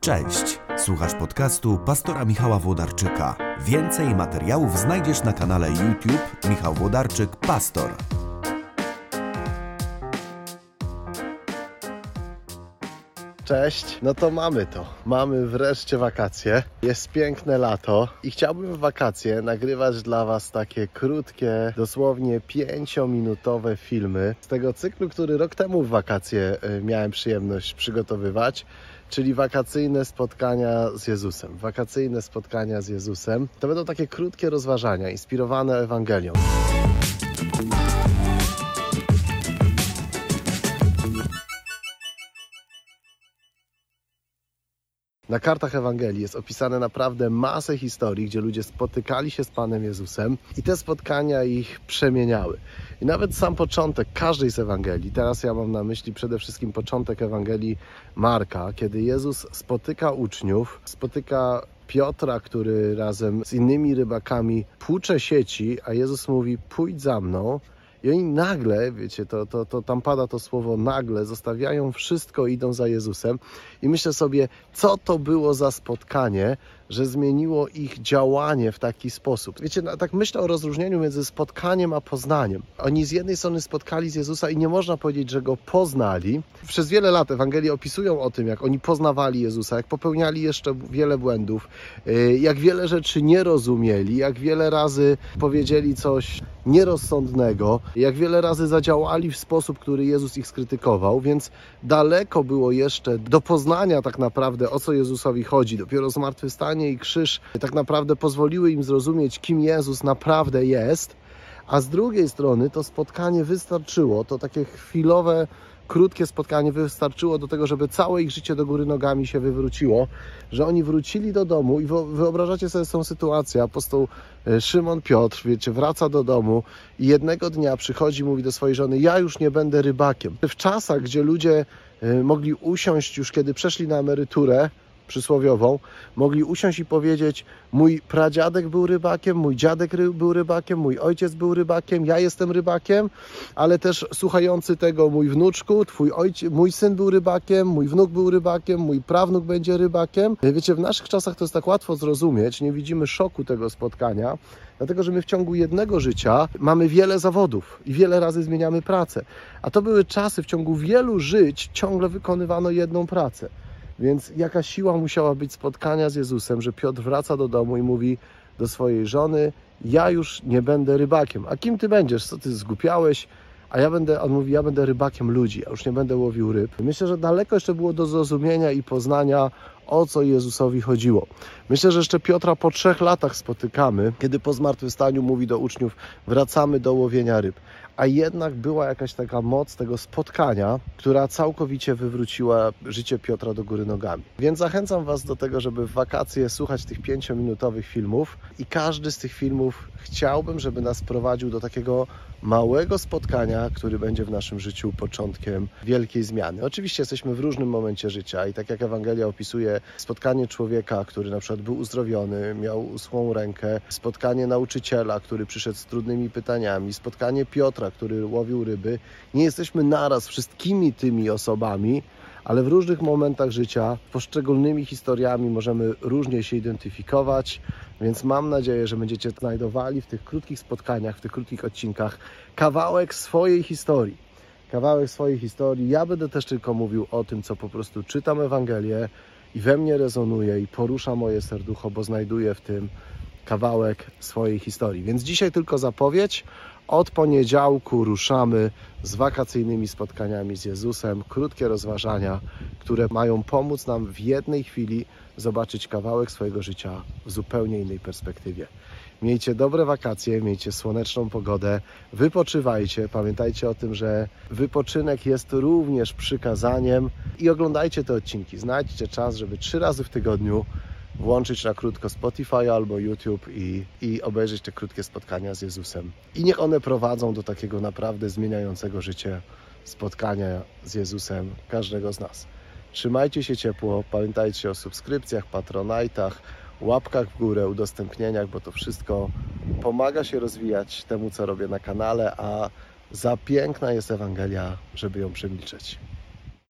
Cześć, słuchasz podcastu pastora Michała Włodarczyka. Więcej materiałów znajdziesz na kanale YouTube Michał Włodarczyk Pastor. Cześć, no to mamy to. Mamy wreszcie wakacje. Jest piękne lato i chciałbym w wakacje nagrywać dla Was takie krótkie, dosłownie pięciominutowe filmy z tego cyklu, który rok temu w wakacje y, miałem przyjemność przygotowywać. Czyli wakacyjne spotkania z Jezusem. Wakacyjne spotkania z Jezusem. To będą takie krótkie rozważania, inspirowane Ewangelią. Na kartach Ewangelii jest opisane naprawdę masę historii, gdzie ludzie spotykali się z Panem Jezusem i te spotkania ich przemieniały. I nawet sam początek każdej z Ewangelii, teraz ja mam na myśli przede wszystkim początek Ewangelii Marka, kiedy Jezus spotyka uczniów, spotyka Piotra, który razem z innymi rybakami płucze sieci, a Jezus mówi: Pójdź za mną. I oni nagle, wiecie, to, to, to tam pada to słowo nagle, zostawiają wszystko, idą za Jezusem. I myślę sobie, co to było za spotkanie, że zmieniło ich działanie w taki sposób. Wiecie, no, tak myślę o rozróżnieniu między spotkaniem a poznaniem. Oni z jednej strony spotkali z Jezusa i nie można powiedzieć, że go poznali. Przez wiele lat Ewangelie opisują o tym, jak oni poznawali Jezusa, jak popełniali jeszcze wiele błędów, yy, jak wiele rzeczy nie rozumieli, jak wiele razy powiedzieli coś nierozsądnego, jak wiele razy zadziałali w sposób, który Jezus ich skrytykował, więc daleko było jeszcze do poznania tak naprawdę o co Jezusowi chodzi. Dopiero zmartwychwstanie i krzyż tak naprawdę pozwoliły im zrozumieć, kim Jezus naprawdę jest. A z drugiej strony to spotkanie wystarczyło, to takie chwilowe, krótkie spotkanie wystarczyło do tego, żeby całe ich życie do góry nogami się wywróciło, że oni wrócili do domu i wyobrażacie sobie tą sytuację, apostoł Szymon Piotr, wiecie, wraca do domu i jednego dnia przychodzi mówi do swojej żony, ja już nie będę rybakiem. W czasach, gdzie ludzie mogli usiąść już, kiedy przeszli na emeryturę, przysłowiową, mogli usiąść i powiedzieć: Mój pradziadek był rybakiem, mój dziadek ry był rybakiem, mój ojciec był rybakiem, ja jestem rybakiem, ale też słuchający tego mój wnuczku, twój ojciec, mój syn był rybakiem, mój wnuk był rybakiem, mój prawnuk będzie rybakiem. Wiecie, w naszych czasach to jest tak łatwo zrozumieć, nie widzimy szoku tego spotkania. Dlatego, że my w ciągu jednego życia mamy wiele zawodów i wiele razy zmieniamy pracę. A to były czasy, w ciągu wielu żyć ciągle wykonywano jedną pracę. Więc jaka siła musiała być spotkania z Jezusem, że Piotr wraca do domu i mówi do swojej żony: Ja już nie będę rybakiem. A kim ty będziesz? Co ty zgupiałeś? A ja będę, on mówi, ja będę rybakiem ludzi, a już nie będę łowił ryb. Myślę, że daleko jeszcze było do zrozumienia i poznania, o co Jezusowi chodziło. Myślę, że jeszcze Piotra po trzech latach spotykamy, kiedy po zmartwychwstaniu mówi do uczniów, wracamy do łowienia ryb a jednak była jakaś taka moc tego spotkania, która całkowicie wywróciła życie Piotra do góry nogami. Więc zachęcam Was do tego, żeby w wakacje słuchać tych pięciominutowych filmów i każdy z tych filmów chciałbym, żeby nas prowadził do takiego małego spotkania, który będzie w naszym życiu początkiem wielkiej zmiany. Oczywiście jesteśmy w różnym momencie życia i tak jak Ewangelia opisuje spotkanie człowieka, który na przykład był uzdrowiony, miał usłą rękę, spotkanie nauczyciela, który przyszedł z trudnymi pytaniami, spotkanie Piotra, który łowił ryby. Nie jesteśmy naraz wszystkimi tymi osobami, ale w różnych momentach życia, poszczególnymi historiami możemy różnie się identyfikować, więc mam nadzieję, że będziecie znajdowali w tych krótkich spotkaniach, w tych krótkich odcinkach kawałek swojej historii. Kawałek swojej historii. Ja będę też tylko mówił o tym, co po prostu czytam Ewangelię i we mnie rezonuje i porusza moje serducho, bo znajduję w tym kawałek swojej historii. Więc dzisiaj tylko zapowiedź. Od poniedziałku ruszamy z wakacyjnymi spotkaniami z Jezusem, krótkie rozważania, które mają pomóc nam w jednej chwili zobaczyć kawałek swojego życia w zupełnie innej perspektywie. Miejcie dobre wakacje, miejcie słoneczną pogodę, wypoczywajcie. Pamiętajcie o tym, że wypoczynek jest również przykazaniem i oglądajcie te odcinki. Znajdźcie czas, żeby trzy razy w tygodniu włączyć na krótko Spotify albo YouTube i, i obejrzeć te krótkie spotkania z Jezusem. I niech one prowadzą do takiego naprawdę zmieniającego życie spotkania z Jezusem każdego z nas. Trzymajcie się ciepło, pamiętajcie o subskrypcjach, patronajtach, łapkach w górę, udostępnieniach, bo to wszystko pomaga się rozwijać temu, co robię na kanale, a za piękna jest Ewangelia, żeby ją przemilczeć.